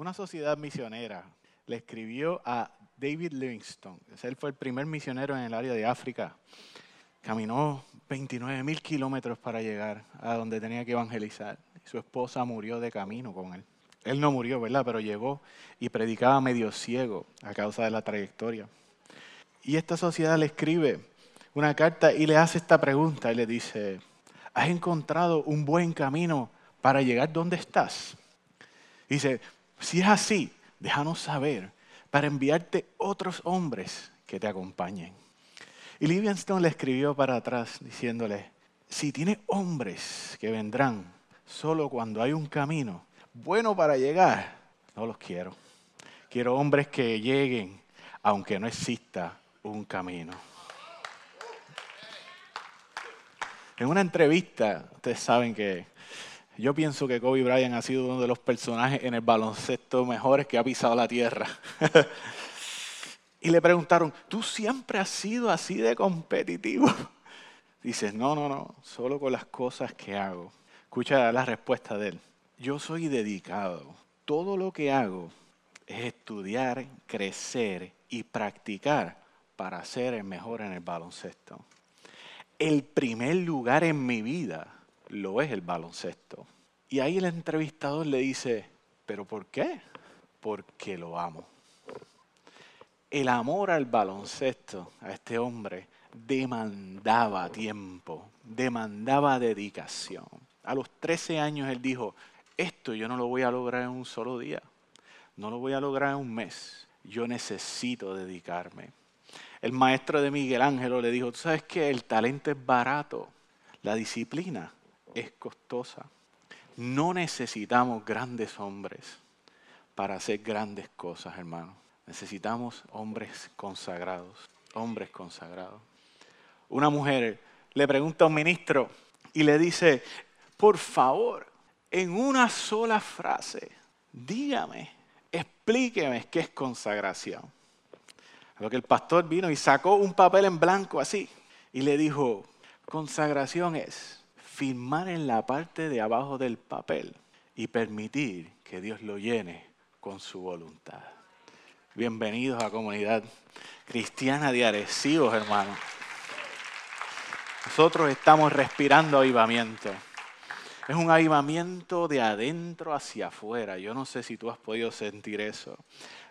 Una sociedad misionera le escribió a David Livingstone. Él fue el primer misionero en el área de África. Caminó 29 mil kilómetros para llegar a donde tenía que evangelizar. Su esposa murió de camino con él. Él no murió, ¿verdad? Pero llegó y predicaba medio ciego a causa de la trayectoria. Y esta sociedad le escribe una carta y le hace esta pregunta y le dice, ¿has encontrado un buen camino para llegar donde estás? dice, si es así, déjanos saber para enviarte otros hombres que te acompañen. Y Livingstone le escribió para atrás diciéndole, si tiene hombres que vendrán solo cuando hay un camino bueno para llegar, no los quiero. Quiero hombres que lleguen aunque no exista un camino. En una entrevista, ustedes saben que yo pienso que Kobe Bryant ha sido uno de los personajes en el baloncesto mejores que ha pisado la tierra. y le preguntaron, ¿tú siempre has sido así de competitivo? Dices, no, no, no, solo con las cosas que hago. Escucha la respuesta de él. Yo soy dedicado. Todo lo que hago es estudiar, crecer y practicar para ser el mejor en el baloncesto. El primer lugar en mi vida lo es el baloncesto. Y ahí el entrevistador le dice, ¿pero por qué? Porque lo amo. El amor al baloncesto, a este hombre, demandaba tiempo, demandaba dedicación. A los 13 años él dijo, esto yo no lo voy a lograr en un solo día, no lo voy a lograr en un mes, yo necesito dedicarme. El maestro de Miguel Ángel le dijo, tú sabes que el talento es barato, la disciplina es costosa. No necesitamos grandes hombres para hacer grandes cosas, hermano. Necesitamos hombres consagrados, hombres consagrados. Una mujer le pregunta a un ministro y le dice, por favor, en una sola frase, dígame, explíqueme qué es consagración. A lo que el pastor vino y sacó un papel en blanco así y le dijo, consagración es firmar en la parte de abajo del papel y permitir que Dios lo llene con su voluntad. Bienvenidos a comunidad cristiana de Arecibo, hermanos. Nosotros estamos respirando avivamiento. Es un avivamiento de adentro hacia afuera. Yo no sé si tú has podido sentir eso.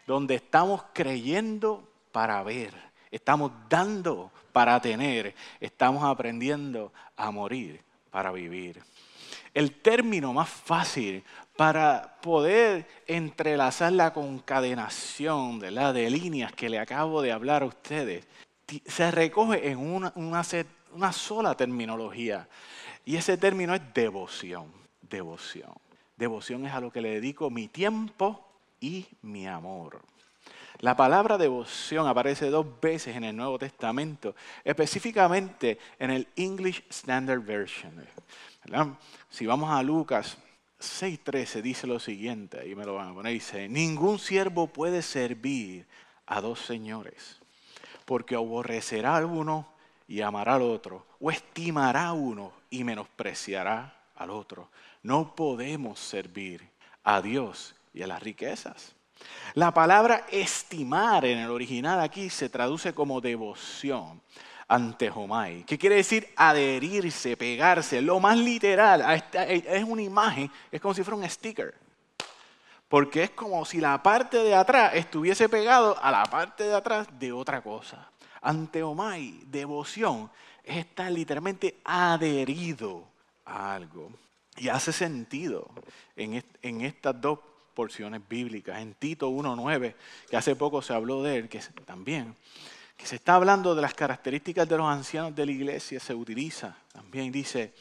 Donde estamos creyendo para ver, estamos dando para tener, estamos aprendiendo a morir para vivir. El término más fácil para poder entrelazar la concadenación de, la de líneas que le acabo de hablar a ustedes se recoge en una, una sola terminología. Y ese término es devoción. Devoción. Devoción es a lo que le dedico mi tiempo y mi amor. La palabra devoción aparece dos veces en el Nuevo Testamento, específicamente en el English Standard Version. Si vamos a Lucas 6.13 dice lo siguiente, ahí me lo van a poner, dice, ningún siervo puede servir a dos señores, porque aborrecerá a uno y amará al otro, o estimará a uno y menospreciará al otro. No podemos servir a Dios y a las riquezas. La palabra estimar en el original aquí se traduce como devoción ante Jomai, que quiere decir adherirse, pegarse. Lo más literal, es una imagen, es como si fuera un sticker. Porque es como si la parte de atrás estuviese pegado a la parte de atrás de otra cosa. Ante Omai, devoción, es estar literalmente adherido a algo. Y hace sentido en estas dos porciones bíblicas. En Tito 1.9, que hace poco se habló de él, que también, que se está hablando de las características de los ancianos de la iglesia, se utiliza también, dice,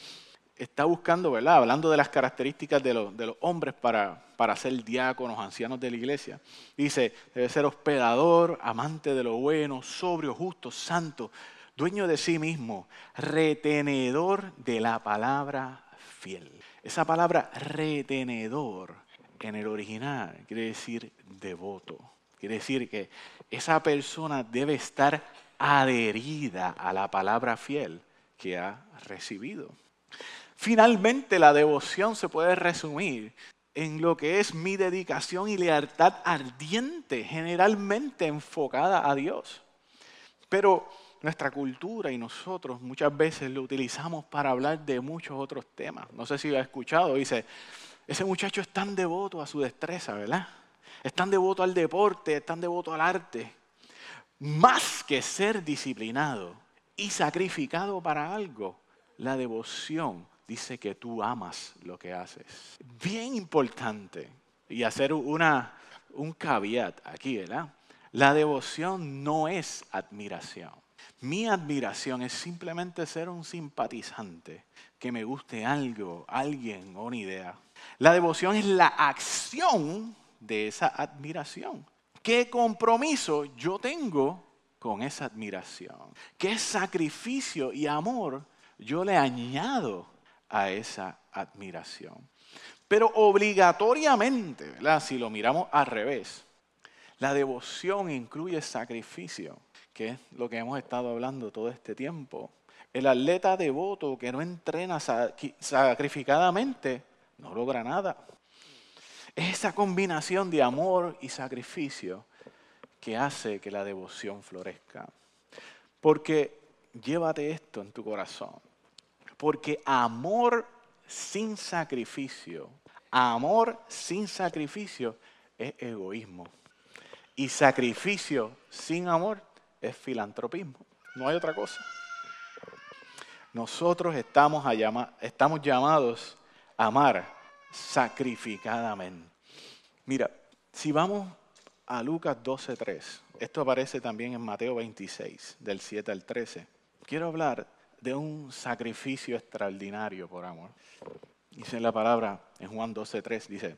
está buscando, ¿verdad? Hablando de las características de los, de los hombres para, para ser diáconos, ancianos de la iglesia. Dice, debe ser hospedador, amante de lo bueno, sobrio, justo, santo, dueño de sí mismo, retenedor de la palabra fiel. Esa palabra retenedor en el original quiere decir devoto. Quiere decir que esa persona debe estar adherida a la palabra fiel que ha recibido. Finalmente, la devoción se puede resumir en lo que es mi dedicación y lealtad ardiente, generalmente enfocada a Dios. Pero nuestra cultura y nosotros muchas veces lo utilizamos para hablar de muchos otros temas. No sé si lo ha escuchado, dice, ese muchacho es tan devoto a su destreza, ¿verdad? Es tan devoto al deporte, es tan devoto al arte. Más que ser disciplinado y sacrificado para algo, la devoción dice que tú amas lo que haces. Bien importante. Y hacer una, un caveat aquí, ¿verdad? La devoción no es admiración. Mi admiración es simplemente ser un simpatizante, que me guste algo, alguien o una idea. La devoción es la acción de esa admiración. ¿Qué compromiso yo tengo con esa admiración? ¿Qué sacrificio y amor yo le añado a esa admiración? Pero obligatoriamente, si lo miramos al revés, la devoción incluye sacrificio, que es lo que hemos estado hablando todo este tiempo. El atleta devoto que no entrena sacrificadamente no logra nada. Es esa combinación de amor y sacrificio que hace que la devoción florezca. Porque llévate esto en tu corazón. Porque amor sin sacrificio, amor sin sacrificio es egoísmo. Y sacrificio sin amor es filantropismo. No hay otra cosa. Nosotros estamos, estamos llamados a amar sacrificadamente. Mira, si vamos a Lucas 12.3, esto aparece también en Mateo 26, del 7 al 13, quiero hablar de un sacrificio extraordinario por amor. Dice la palabra en Juan 12.3, dice,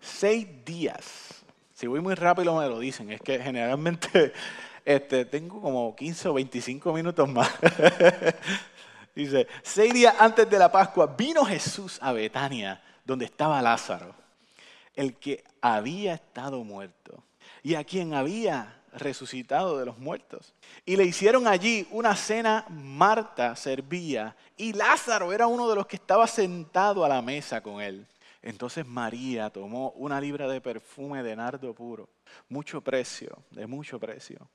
seis días, si voy muy rápido me lo dicen, es que generalmente este, tengo como 15 o 25 minutos más. dice, seis días antes de la Pascua vino Jesús a Betania donde estaba Lázaro, el que había estado muerto y a quien había resucitado de los muertos. Y le hicieron allí una cena, Marta servía y Lázaro era uno de los que estaba sentado a la mesa con él. Entonces María tomó una libra de perfume de nardo puro, mucho precio, de mucho precio,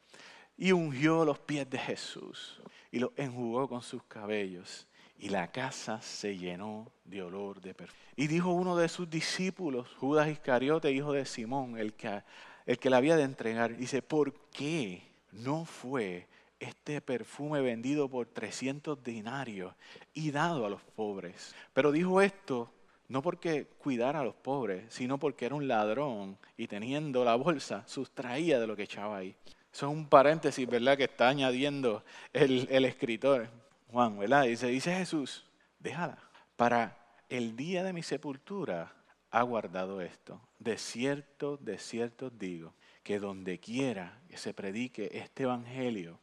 y ungió los pies de Jesús y los enjugó con sus cabellos y la casa se llenó de olor de perfume. Y dijo uno de sus discípulos, Judas Iscariote, hijo de Simón, el que, el que la había de entregar, dice, ¿por qué no fue este perfume vendido por 300 dinarios y dado a los pobres? Pero dijo esto no porque cuidara a los pobres, sino porque era un ladrón y teniendo la bolsa sustraía de lo que echaba ahí. Eso es un paréntesis, ¿verdad?, que está añadiendo el, el escritor. Juan, ¿verdad? Dice, dice Jesús, déjala. Para el día de mi sepultura ha guardado esto. De cierto, de cierto digo, que donde quiera que se predique este evangelio,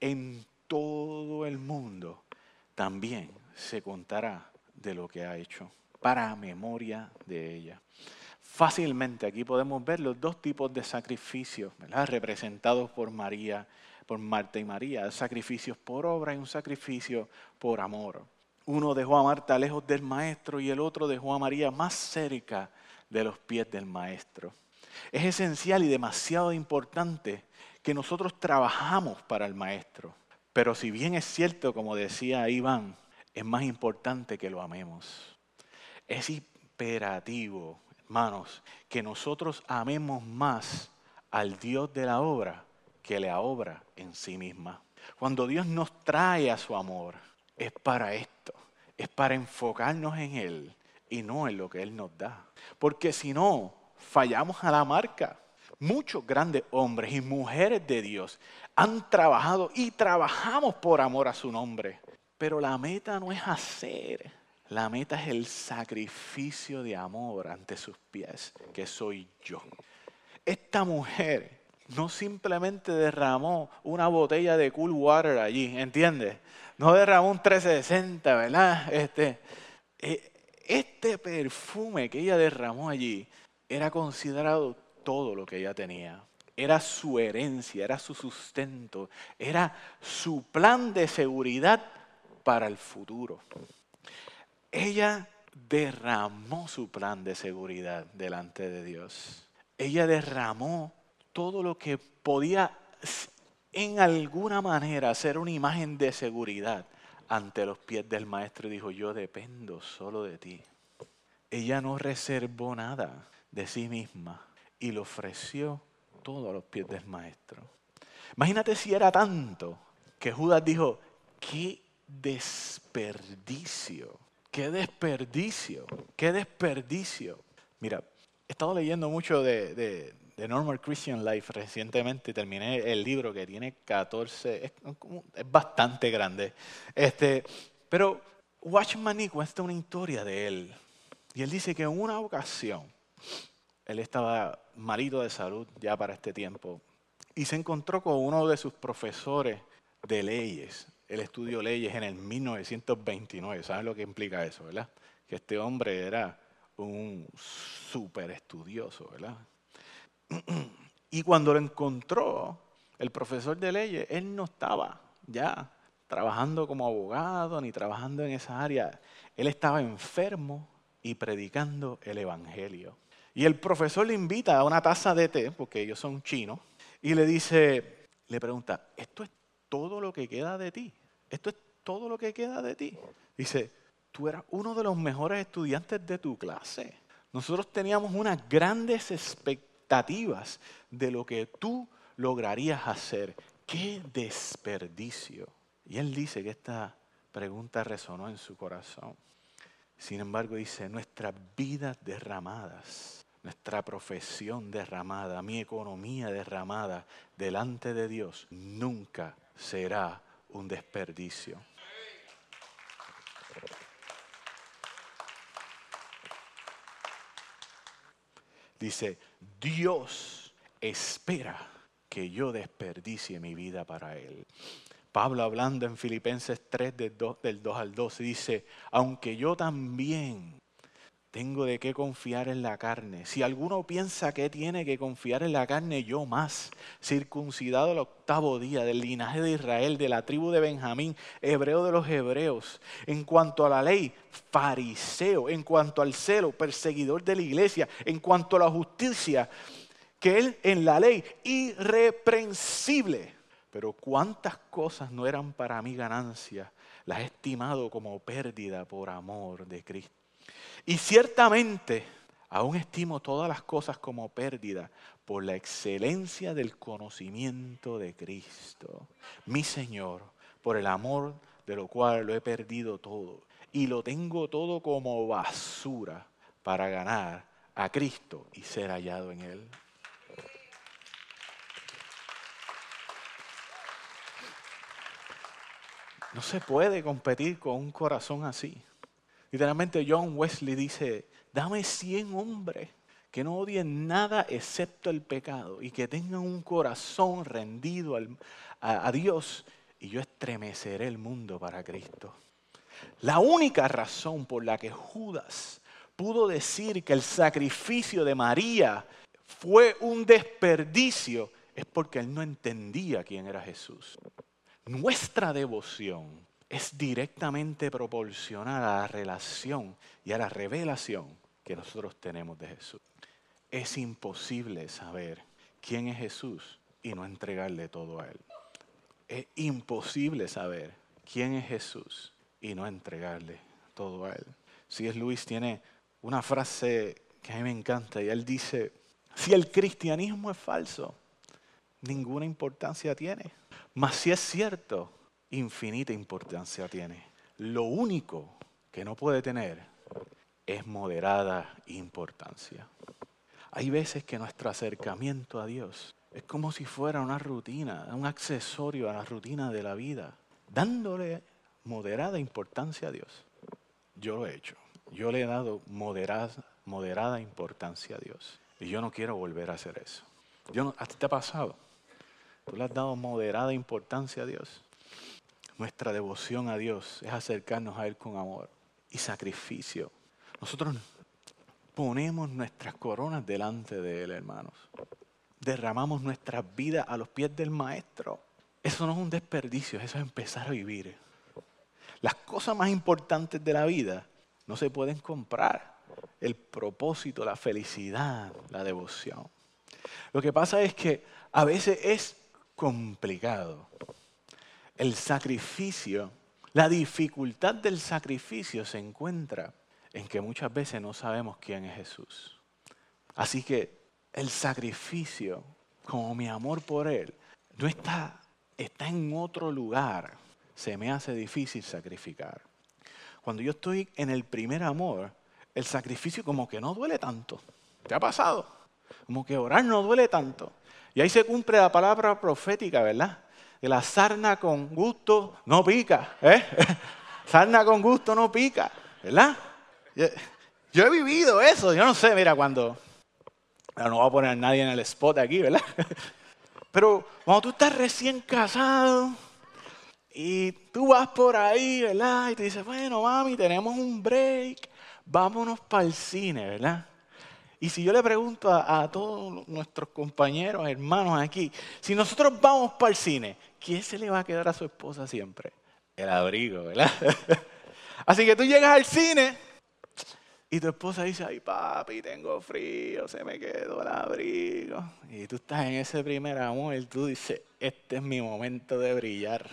en todo el mundo también se contará de lo que ha hecho, para memoria de ella. Fácilmente aquí podemos ver los dos tipos de sacrificios, ¿verdad? representados por María por Marta y María, sacrificios por obra y un sacrificio por amor. Uno dejó a Marta lejos del maestro y el otro dejó a María más cerca de los pies del maestro. Es esencial y demasiado importante que nosotros trabajamos para el maestro. Pero si bien es cierto, como decía Iván, es más importante que lo amemos. Es imperativo, hermanos, que nosotros amemos más al Dios de la obra que la obra en sí misma. Cuando Dios nos trae a su amor, es para esto, es para enfocarnos en Él y no en lo que Él nos da. Porque si no, fallamos a la marca. Muchos grandes hombres y mujeres de Dios han trabajado y trabajamos por amor a su nombre. Pero la meta no es hacer, la meta es el sacrificio de amor ante sus pies, que soy yo. Esta mujer no simplemente derramó una botella de cool water allí, ¿entiendes? No derramó un 1360, ¿verdad? Este, eh, este perfume que ella derramó allí era considerado todo lo que ella tenía. Era su herencia, era su sustento, era su plan de seguridad para el futuro. Ella derramó su plan de seguridad delante de Dios. Ella derramó todo lo que podía en alguna manera ser una imagen de seguridad ante los pies del maestro y dijo, yo dependo solo de ti. Ella no reservó nada de sí misma y lo ofreció todo a los pies del maestro. Imagínate si era tanto que Judas dijo, qué desperdicio, qué desperdicio, qué desperdicio. Mira, he estado leyendo mucho de, de Normal Christian Life recientemente terminé el libro que tiene 14, es, bastante grande. Este, pero Watchman Nee cuenta una historia de él. Y él dice que en una ocasión, él estaba malito de salud ya para este tiempo, y se encontró con uno de sus profesores de leyes. Él estudió leyes en el 1929. ¿Saben lo que implica eso, verdad? Que este hombre era un súper estudioso, ¿verdad? Y cuando lo encontró, el profesor de leyes, él no estaba ya trabajando como abogado ni trabajando en esa área. Él estaba enfermo y predicando el Evangelio. Y el profesor le invita a una taza de té, porque ellos son chinos, y le dice, le pregunta, ¿esto es todo lo que queda de ti? ¿Esto es todo lo que queda de ti? Dice, tú eras uno de los mejores estudiantes de tu clase. Nosotros teníamos unas grandes expectativas de lo que tú lograrías hacer. ¡Qué desperdicio! Y él dice que esta pregunta resonó en su corazón. Sin embargo, dice, nuestras vidas derramadas, nuestra profesión derramada, mi economía derramada delante de Dios, nunca será un desperdicio. Dice, Dios espera que yo desperdicie mi vida para Él. Pablo hablando en Filipenses 3 del 2, del 2 al 12 dice, aunque yo también tengo de qué confiar en la carne. Si alguno piensa que tiene que confiar en la carne, yo más, circuncidado el octavo día del linaje de Israel, de la tribu de Benjamín, hebreo de los hebreos, en cuanto a la ley, fariseo, en cuanto al celo, perseguidor de la iglesia, en cuanto a la justicia, que él en la ley, irreprensible. Pero cuántas cosas no eran para mí ganancia, las he estimado como pérdida por amor de Cristo. Y ciertamente aún estimo todas las cosas como pérdida por la excelencia del conocimiento de Cristo, mi Señor, por el amor de lo cual lo he perdido todo y lo tengo todo como basura para ganar a Cristo y ser hallado en Él. No se puede competir con un corazón así. Literalmente John Wesley dice, dame 100 hombres que no odien nada excepto el pecado y que tengan un corazón rendido a, Dios y yo estremeceré el mundo para Cristo. La única razón por la que Judas pudo decir que el sacrificio de María fue un desperdicio es porque él no entendía quién era Jesús. Nuestra devoción es directamente proporcional a la relación y a la revelación que nosotros tenemos de Jesús. Es imposible saber quién es Jesús y no entregarle todo a Él. Es imposible saber quién es Jesús y no entregarle todo a Él. Si es Luis tiene una frase que a mí me encanta y él dice, si el cristianismo es falso, ninguna importancia tiene. Mas si es cierto, infinita importancia tiene. Lo único que no puede tener es moderada importancia. Hay veces que nuestro acercamiento a Dios es como si fuera una rutina, un accesorio a la rutina de la vida, dándole moderada importancia a Dios. Yo lo he hecho. Yo le he dado moderada, moderada importancia a Dios. Y yo no quiero volver a hacer eso. Yo ¿A ti te ha pasado? ¿Tú le has dado moderada importancia a Dios? Nuestra devoción a Dios es acercarnos a Él con amor y sacrificio. Nosotros ponemos nuestras coronas delante de Él, hermanos. Derramamos nuestras vidas a los pies del Maestro. Eso no es un desperdicio, eso es empezar a vivir. Las cosas más importantes de la vida no se pueden comprar. El propósito, la felicidad, la devoción. Lo que pasa es que a veces es complicado. El sacrificio, la dificultad del sacrificio se encuentra en que muchas veces no sabemos quién es Jesús. Así que el sacrificio, como mi amor por Él, no está, está en otro lugar. Se me hace difícil sacrificar. Cuando yo estoy en el primer amor, el sacrificio como que no duele tanto. ¿Te ha pasado? Como que orar no duele tanto. Y ahí se cumple la palabra profética, ¿verdad? Que la sarna con gusto no pica. ¿eh? sarna con gusto no pica, ¿verdad? Yo, he vivido eso. Yo no sé, mira, cuando... No voy a poner a nadie en el spot aquí, ¿verdad? Pero cuando tú estás recién casado y tú vas por ahí, ¿verdad? Y te dices, bueno, mami, tenemos un break, vámonos para el cine, ¿verdad? Y si yo le pregunto a, todos nuestros compañeros, hermanos aquí, si nosotros vamos para el cine, ¿quién se le va a quedar a su esposa siempre? El abrigo, ¿verdad? Así que tú llegas al cine y tu esposa dice, ay papi, tengo frío, se me quedó el abrigo. Y tú estás en ese primer amor y tú dices, este es mi momento de brillar.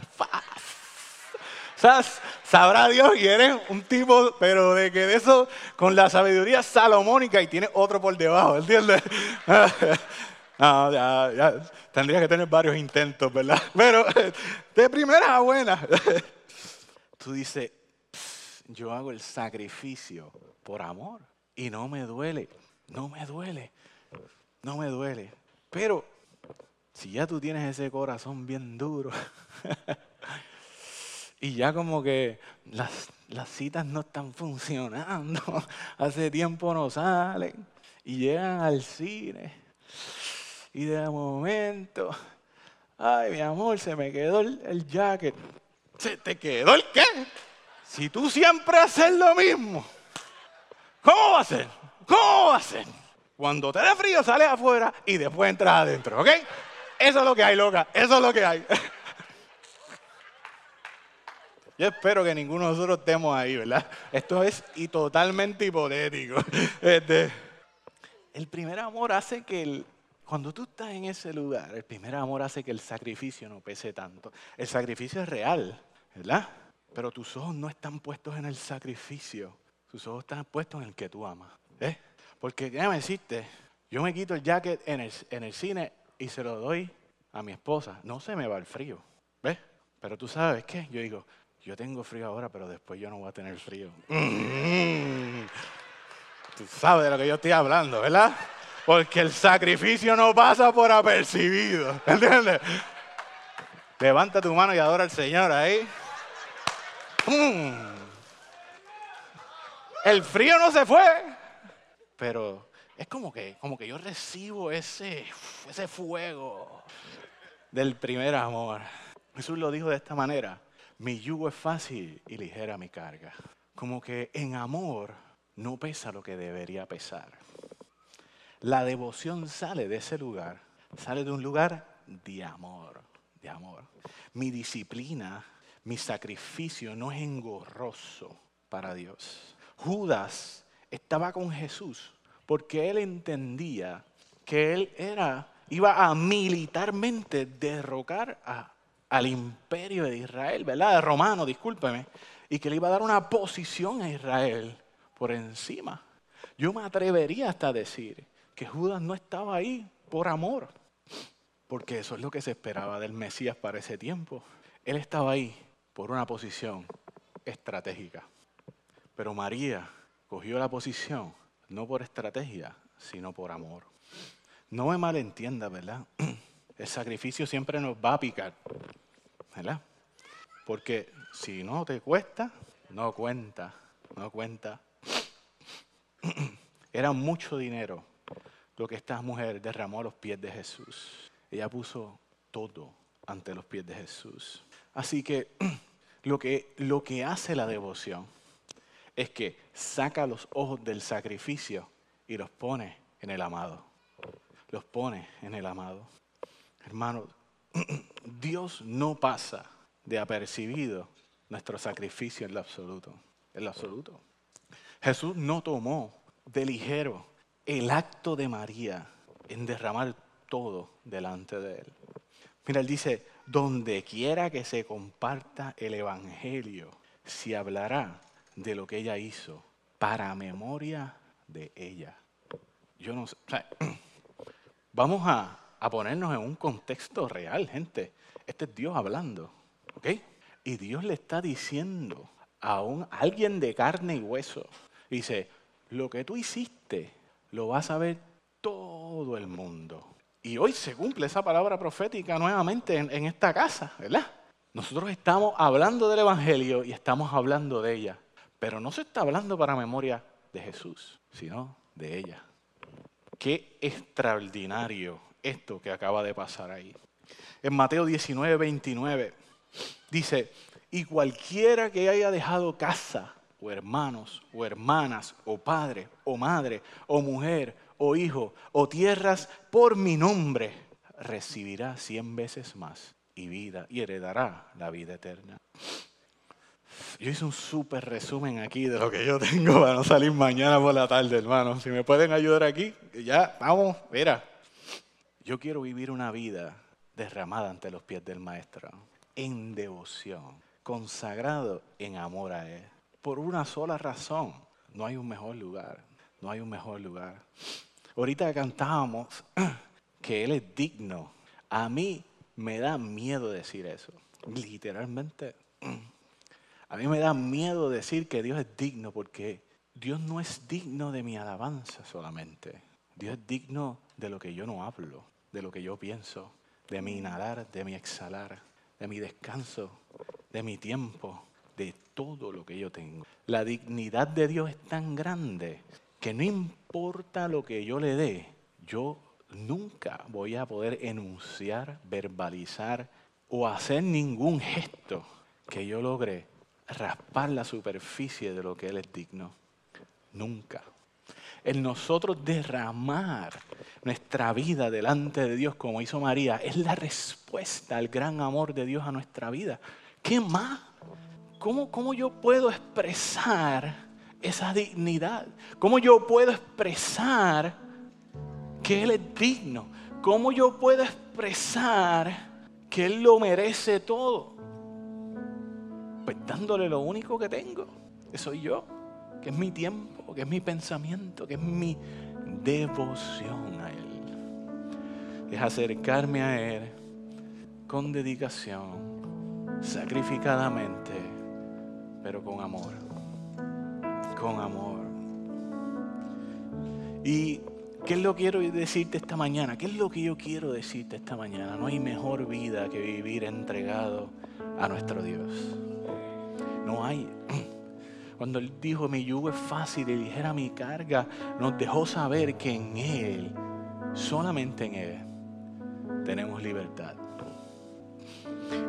O sea, sabrá Dios y eres un tipo, pero de que de eso, con la sabiduría salomónica y tiene otro por debajo, ¿entiendes? No, ya, que tener varios intentos, ¿verdad? Pero de primera a buena. Tú dices, yo hago el sacrificio por amor y no me duele, no me duele, no me duele. Pero si ya tú tienes ese corazón bien duro, y ya como que las, las citas no están funcionando, hace tiempo no salen y llegan al cine y de momento, ay mi amor, se me quedó el, el jacket. ¿Se te quedó el qué? Si tú siempre haces lo mismo, ¿cómo va a ser? ¿Cómo va a ser? Cuando te dé frío sales afuera y después entras adentro, ¿ok? Eso es lo que hay, loca. Eso es lo que hay. Yo espero que ninguno de nosotros estemos ahí, ¿verdad? Esto es y totalmente hipotético. Este, el primer amor hace que el, cuando tú estás en ese lugar, el primer amor hace que el sacrificio no pese tanto. El sacrificio es real, ¿verdad? Pero tus ojos no están puestos en el sacrificio. Tus ojos están puestos en el que tú amas. ¿eh? Porque déjame decirte, yo me quito el jacket en el, en el cine y se lo doy a mi esposa. No se me va el frío. ¿Ves? Pero tú sabes qué? Yo digo, yo tengo frío ahora, pero después yo no voy a tener frío. Tú sabes de lo que yo estoy hablando, ¿verdad? Porque el sacrificio no pasa por apercibido. ¿Entiendes? Levanta tu mano y adora al Señor ahí. Mm. El frío no se fue, pero es como que, como que yo recibo ese, ese fuego del primer amor. Jesús lo dijo de esta manera mi yugo es fácil y ligera mi carga. Como que en amor no pesa lo que debería pesar. La devoción sale de ese lugar, sale de un lugar de amor, de amor. Mi disciplina, mi sacrificio no es engorroso para Dios. Judas estaba con Jesús porque él entendía que él era iba a militarmente derrocar a al imperio de Israel, ¿verdad? De romano, discúlpeme, y que le iba a dar una posición a Israel por encima. Yo me atrevería hasta a decir que Judas no estaba ahí por amor, porque eso es lo que se esperaba del Mesías para ese tiempo. Él estaba ahí por una posición estratégica. Pero María cogió la posición no por estrategia, sino por amor. No me malentienda, ¿verdad? el sacrificio siempre nos va a picar, ¿verdad? Porque si no te cuesta, no cuenta, no cuenta. Era mucho dinero lo que esta mujer derramó a los pies de Jesús. Ella puso todo ante los pies de Jesús. Así que lo que, lo que hace la devoción es que saca los ojos del sacrificio y los pone en el amado. Los pone en el amado. Hermanos, Dios no pasa de apercibido nuestro sacrificio en lo absoluto. En lo absoluto. Jesús no tomó de ligero el acto de María en derramar todo delante de él. Mira, él dice, donde quiera que se comparta el Evangelio, se hablará de lo que ella hizo para memoria de ella. Yo no sé, vamos a, a ponernos en un contexto real, gente. Este es Dios hablando, ¿ok? Y Dios le está diciendo a, un, alguien de carne y hueso, dice, lo que tú hiciste lo va a saber todo el mundo. Y hoy se cumple esa palabra profética nuevamente en, en esta casa, ¿verdad? Nosotros estamos hablando del Evangelio y estamos hablando de ella, pero no se está hablando para memoria de Jesús, sino de ella. Qué extraordinario esto que acaba de pasar ahí. En Mateo 19, 29 dice, y cualquiera que haya dejado casa, o hermanos, o hermanas, o padre, o madre, o mujer, o hijo, o tierras por mi nombre, recibirá cien veces más y vida, y heredará la vida eterna. Yo hice un súper resumen aquí de lo que yo tengo para no salir mañana por la tarde, hermano. Si me pueden ayudar aquí, ya, vamos, mira. Yo quiero vivir una vida derramada ante los pies del Maestro, en devoción, consagrado en amor a Él. Por una sola razón, no hay un mejor lugar, no hay un mejor lugar. Ahorita cantábamos que Él es digno. A mí me da miedo decir eso, literalmente. A mí me da miedo decir que Dios es digno porque Dios no es digno de mi alabanza solamente. Dios es digno de lo que yo no hablo de lo que yo pienso, de mi inhalar, de mi exhalar, de mi descanso, de mi tiempo, de todo lo que yo tengo. La dignidad de Dios es tan grande que no importa lo que yo le dé, yo nunca voy a poder enunciar, verbalizar o hacer ningún gesto que yo logre raspar la superficie de lo que Él es digno. Nunca el nosotros derramar nuestra vida delante de Dios como hizo María, es la respuesta al gran amor de Dios a nuestra vida. ¿Qué más? ¿Cómo, cómo yo puedo expresar esa dignidad? ¿Cómo yo puedo expresar que Él es digno? ¿Cómo yo puedo expresar que Él lo merece todo? Pues dándole lo único que tengo, que soy yo, que es mi tiempo que es mi pensamiento, que es mi devoción a Él. Es acercarme a Él con dedicación, sacrificadamente, pero con amor. Con amor. ¿Y qué es lo que quiero decirte esta mañana? ¿Qué es lo que yo quiero decirte esta mañana? No hay mejor vida que vivir entregado a nuestro Dios. No hay. Cuando Él dijo, mi yugo es fácil y ligera mi carga, nos dejó saber que en Él, solamente en Él, tenemos libertad.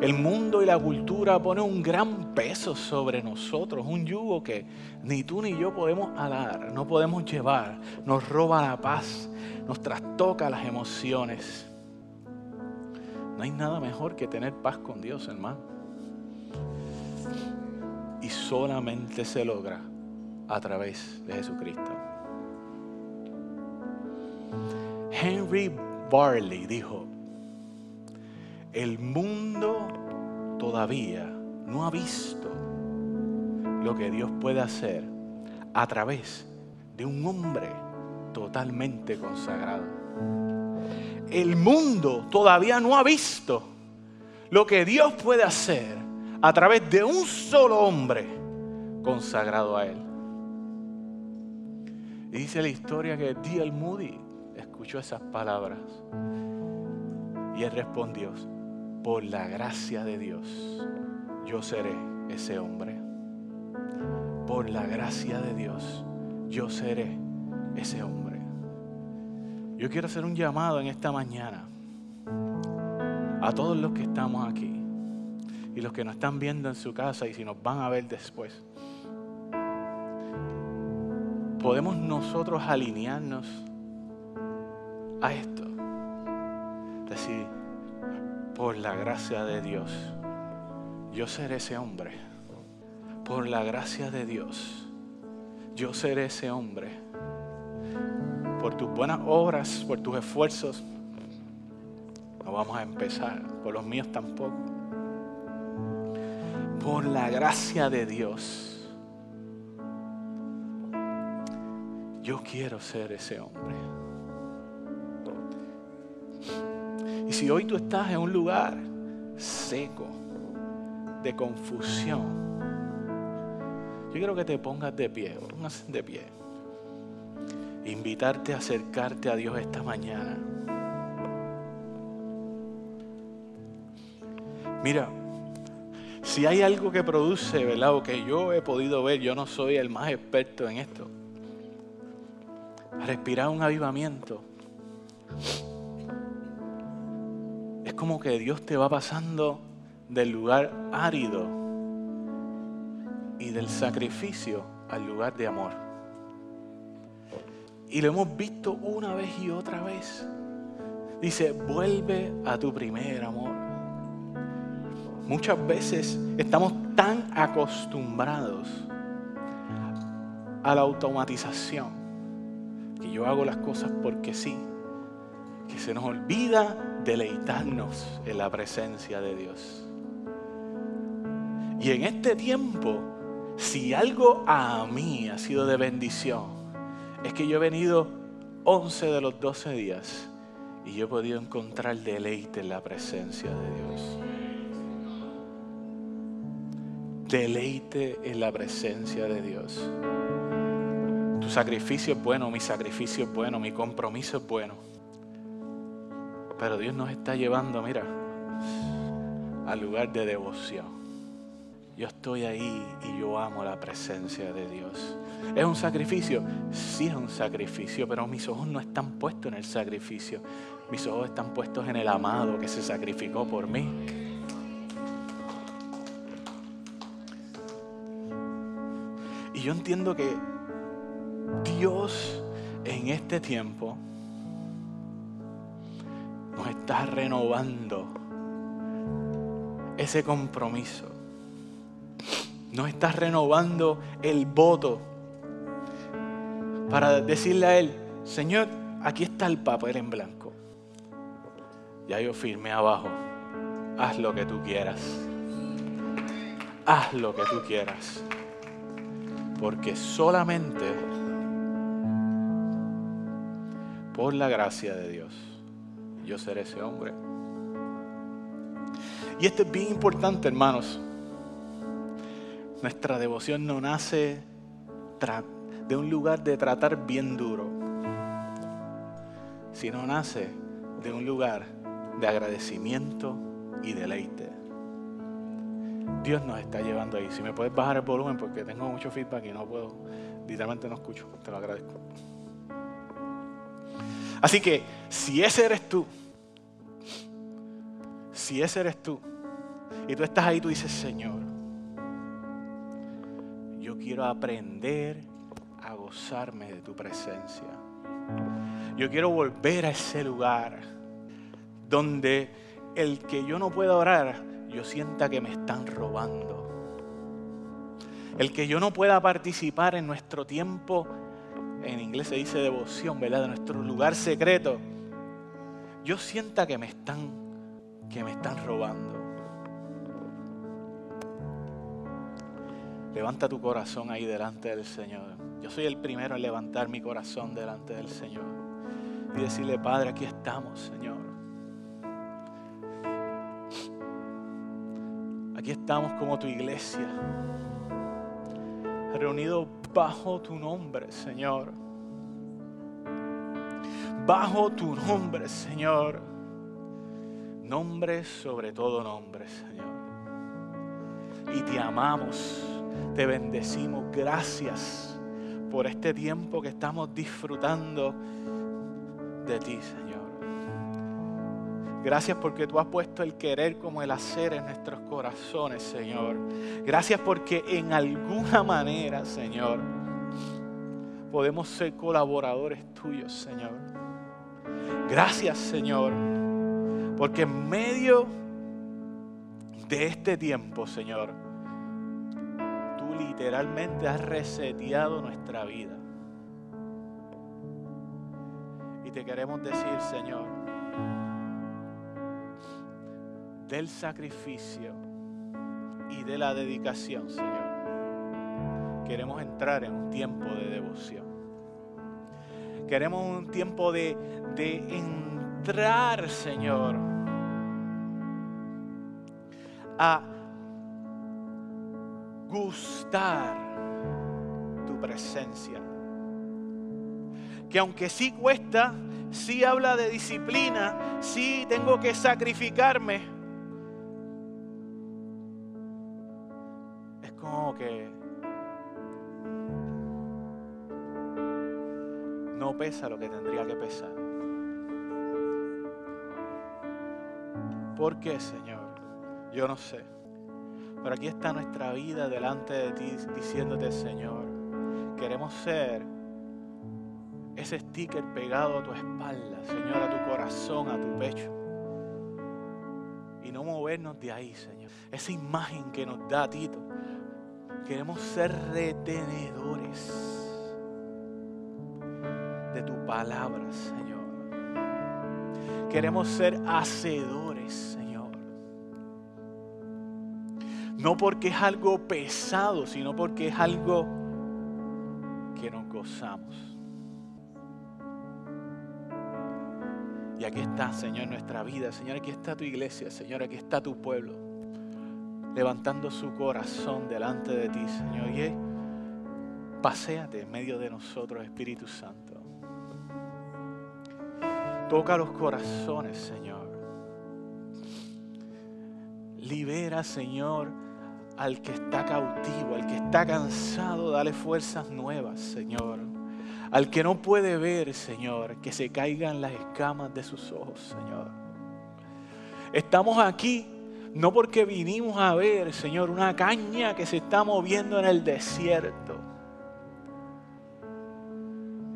El mundo y la cultura ponen un gran peso sobre nosotros, un yugo que ni tú ni yo podemos alar, no podemos llevar, nos roba la paz, nos trastoca las emociones. No hay nada mejor que tener paz con Dios, hermano y solamente se logra a través de Jesucristo. Henry Barley dijo, el mundo todavía no ha visto lo que Dios puede hacer a través de un hombre totalmente consagrado. El mundo todavía no ha visto lo que Dios puede hacer a través de un solo hombre consagrado a Él. Y dice la historia que D.L. Moody escuchó esas palabras y él respondió, por la gracia de Dios, yo seré ese hombre. Por la gracia de Dios, yo seré ese hombre. Yo quiero hacer un llamado en esta mañana a todos los que estamos aquí y los que nos están viendo en su casa y si nos van a ver después. Podemos nosotros alinearnos a esto. Decir, por la gracia de Dios, yo seré ese hombre. Por la gracia de Dios, yo seré ese hombre. Por tus buenas obras, por tus esfuerzos, no vamos a empezar, por los míos tampoco. Por la gracia de Dios, yo quiero ser ese hombre. Y si hoy tú estás en un lugar seco, de confusión, yo quiero que te pongas de pie, pongas de pie. Invitarte a acercarte a Dios esta mañana. Mira, si hay algo que produce, ¿verdad? O que yo he podido ver, yo no soy el más experto en esto. Respirar un avivamiento. Es como que Dios te va pasando del lugar árido y del sacrificio al lugar de amor. Y lo hemos visto una vez y otra vez. Dice, vuelve a tu primer amor. Muchas veces estamos tan acostumbrados a la automatización que yo hago las cosas porque sí, que se nos olvida deleitarnos en la presencia de Dios. Y en este tiempo, si algo a mí ha sido de bendición, es que yo he venido 11 de los 12 días y yo he podido encontrar deleite en la presencia de Dios. Deleite en la presencia de Dios. Tu sacrificio es bueno, mi sacrificio es bueno, mi compromiso es bueno. Pero Dios nos está llevando, mira, al lugar de devoción. Yo estoy ahí y yo amo la presencia de Dios. ¿Es un sacrificio? Sí es un sacrificio, pero mis ojos no están puestos en el sacrificio. Mis ojos están puestos en el amado que se sacrificó por mí. Y yo entiendo que Dios en este tiempo nos está renovando ese compromiso. Nos está renovando el voto para decirle a Él, Señor, aquí está el papel en blanco. Ya yo firmé abajo. Haz lo que tú quieras. Haz lo que tú quieras. Porque solamente por la gracia de Dios yo seré ese hombre. Y esto es bien importante, hermanos. Nuestra devoción no nace de un lugar de tratar bien duro, sino nace de un lugar de agradecimiento y deleite. Dios nos está llevando ahí. Si me puedes bajar el volumen porque tengo mucho feedback y no puedo, literalmente no escucho, te lo agradezco. Así que si ese eres tú, si ese eres tú, y tú estás ahí, tú dices, Señor, yo quiero aprender a gozarme de tu presencia. Yo quiero volver a ese lugar donde el que yo no pueda orar, yo sienta que me están robando. El que yo no pueda participar en nuestro tiempo en inglés se dice devoción, ¿verdad? De nuestro lugar secreto. Yo sienta que me están, que me están robando. Levanta tu corazón ahí delante del Señor. Yo soy el primero en levantar mi corazón delante del Señor y decirle, Padre, aquí estamos, Señor. Aquí estamos como tu iglesia, reunidos bajo tu nombre, Señor. Bajo tu nombre, Señor. Nombre sobre todo nombre, Señor. Y te amamos, te bendecimos. Gracias por este tiempo que estamos disfrutando de ti, Señor. Gracias porque tú has puesto el querer como el hacer en nuestros corazones, Señor. Gracias porque en alguna manera, Señor, podemos ser colaboradores tuyos, Señor. Gracias, Señor, porque en medio de este tiempo, Señor, tú literalmente has reseteado nuestra vida. Y te queremos decir, Señor, del sacrificio y de la dedicación, Señor, queremos entrar en un tiempo de devoción. Queremos un tiempo de, de entrar, Señor, a gustar tu presencia. Que aunque sí cuesta, sí habla de disciplina, sí tengo que sacrificarme. Que no pesa lo que tendría que pesar. ¿Por qué, Señor? Yo no sé. Pero aquí está nuestra vida delante de ti diciéndote, Señor, queremos ser ese sticker pegado a tu espalda, Señor, a tu corazón, a tu pecho. Y no movernos de ahí, Señor. Esa imagen que nos da Tito. Queremos ser retenedores de tu palabra, Señor. Queremos ser hacedores, Señor no porque es algo pesado, sino porque es algo que nos gozamos. Y aquí está, Señor, nuestra vida. Señor, aquí está tu iglesia. Señor, aquí está tu pueblo. Levantando su corazón delante de ti, Señor. Y paséate en medio de nosotros, Espíritu Santo. Toca los corazones, Señor. Libera, Señor al que está cautivo, al que está cansado, dale fuerzas nuevas, Señor. Al que no puede ver, Señor, que se caigan las escamas de sus ojos, Señor. Estamos aquí no porque vinimos a ver, Señor, una caña que se está moviendo en el desierto.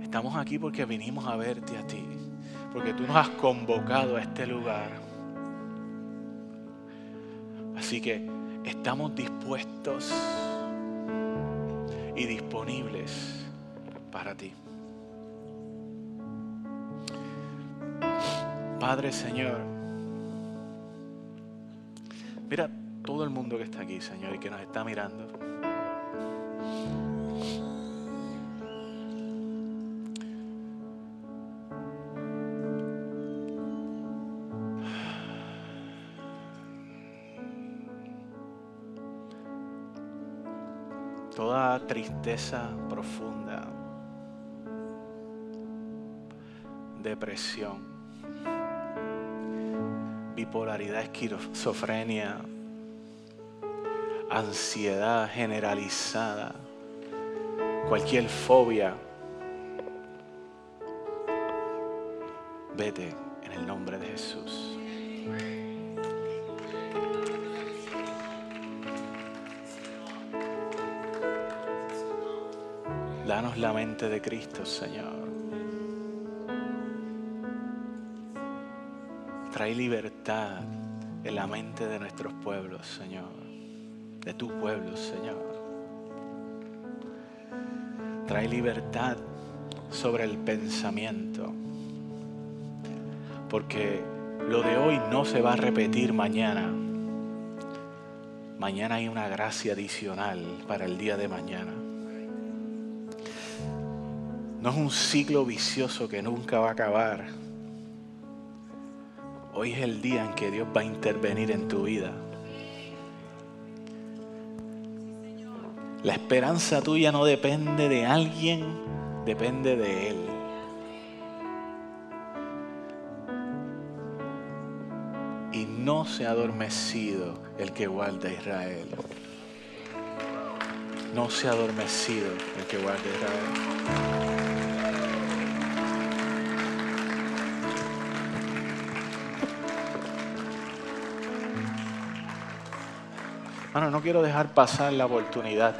Estamos aquí porque vinimos a verte a ti, porque tú nos has convocado a este lugar. Así que estamos dispuestos y disponibles para ti. Padre Señor, mira todo el mundo que está aquí, Señor, y que nos está mirando. toda tristeza profunda, depresión, bipolaridad, esquizofrenia, ansiedad generalizada, cualquier fobia, vete en el nombre de Jesús. Danos la mente de Cristo, Señor. Trae libertad en la mente de nuestros pueblos, Señor. De tu pueblo, Señor. Trae libertad sobre el pensamiento. Porque lo de hoy no se va a repetir mañana. Mañana hay una gracia adicional para el día de mañana. No es un ciclo vicioso que nunca va a acabar. Hoy es el día en que Dios va a intervenir en tu vida. La esperanza tuya no depende de alguien, depende de Él. Y no se ha adormecido el que guarda a Israel. No se ha adormecido el que guarda a Israel. Bueno, no quiero dejar pasar la oportunidad.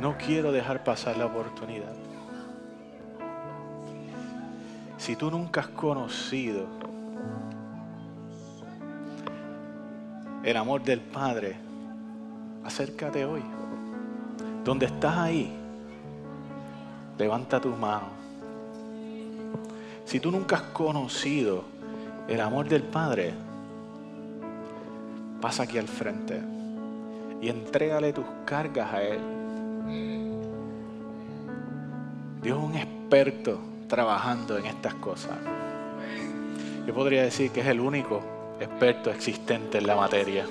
No quiero dejar pasar la oportunidad. Si tú nunca has conocido el amor del Padre, acércate hoy. Donde estás ahí, levanta tus manos. Si tú nunca has conocido el amor del Padre, pasa aquí al frente y entrégale tus cargas a Él. Dios es un experto trabajando en estas cosas. Yo podría decir que es el único experto existente en la materia.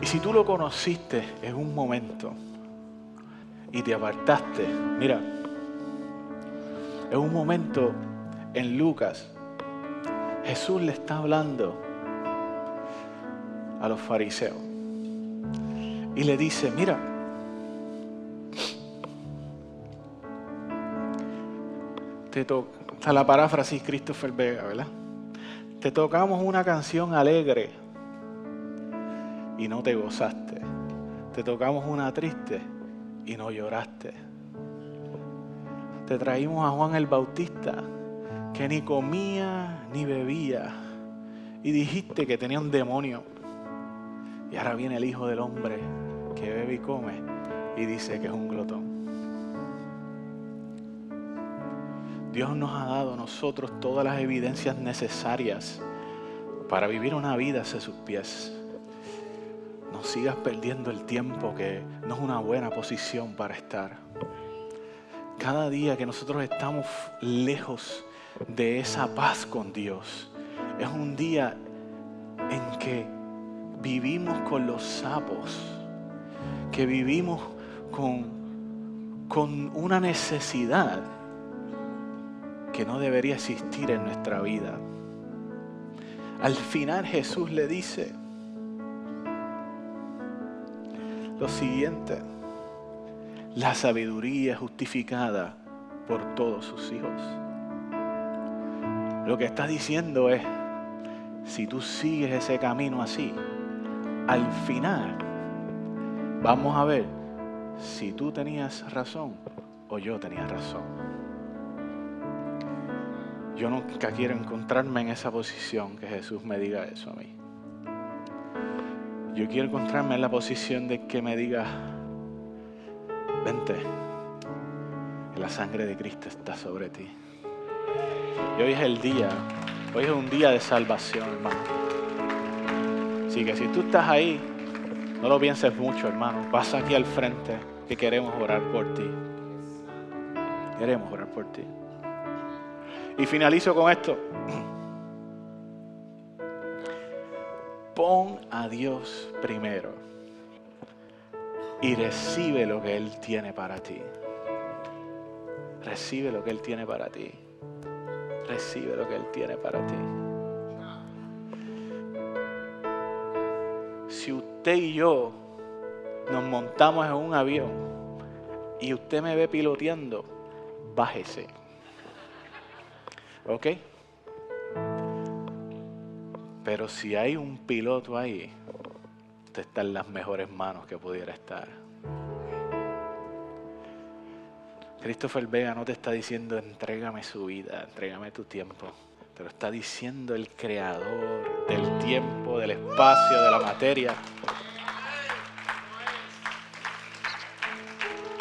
Y si tú lo conociste en un momento y te apartaste, mira, en un momento en Lucas, Jesús le está hablando a los fariseos y le dice, mira, te toca, la paráfrasis Christopher Vega, ¿verdad? Te tocamos una canción alegre y no te gozaste. Te tocamos una triste y no lloraste. Te traímos a Juan el Bautista que ni comía ni bebía y dijiste que tenía un demonio. Y ahora viene el Hijo del Hombre que bebe y come y dice que es un glotón. Dios nos ha dado a nosotros todas las evidencias necesarias para vivir una vida hacia sus pies. No sigas perdiendo el tiempo que no es una buena posición para estar. Cada día que nosotros estamos lejos de esa paz con Dios, es un día en que vivimos con los sapos, que vivimos con, con una necesidad que no debería existir en nuestra vida. Al final Jesús le dice lo siguiente, la sabiduría justificada por todos sus hijos. Lo que está diciendo es, si tú sigues ese camino así, al final vamos a ver si tú tenías razón o yo tenía razón. Yo nunca quiero encontrarme en esa posición que Jesús me diga eso a mí. Yo quiero encontrarme en la posición de que me diga, vente, la sangre de Cristo está sobre ti. Y hoy es el día, hoy es un día de salvación, hermano. Así que si tú estás ahí, no lo pienses mucho, hermano. Pasa aquí al frente que queremos orar por ti. Queremos orar por ti. Y finalizo con esto. Pon a Dios primero y recibe lo que Él tiene para ti. Recibe lo que Él tiene para ti. Recibe lo que Él tiene para ti. Si usted y yo nos montamos en un avión y usted me ve piloteando, bájese. ¿Ok? Pero si hay un piloto ahí, usted está en las mejores manos que pudiera estar. Christopher Vega no te está diciendo entrégame su vida, entrégame tu tiempo. Pero está diciendo el creador del tiempo, del espacio, de la materia.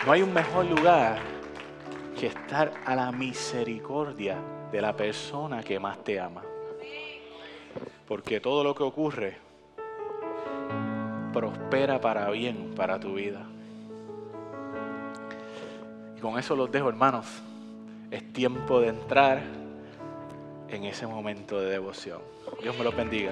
No hay un mejor lugar que estar a la misericordia de la persona que más te ama. Porque todo lo que ocurre prospera para bien para tu vida. Y con eso los dejo, hermanos. Es tiempo de entrar en ese momento de devoción. Dios me lo bendiga.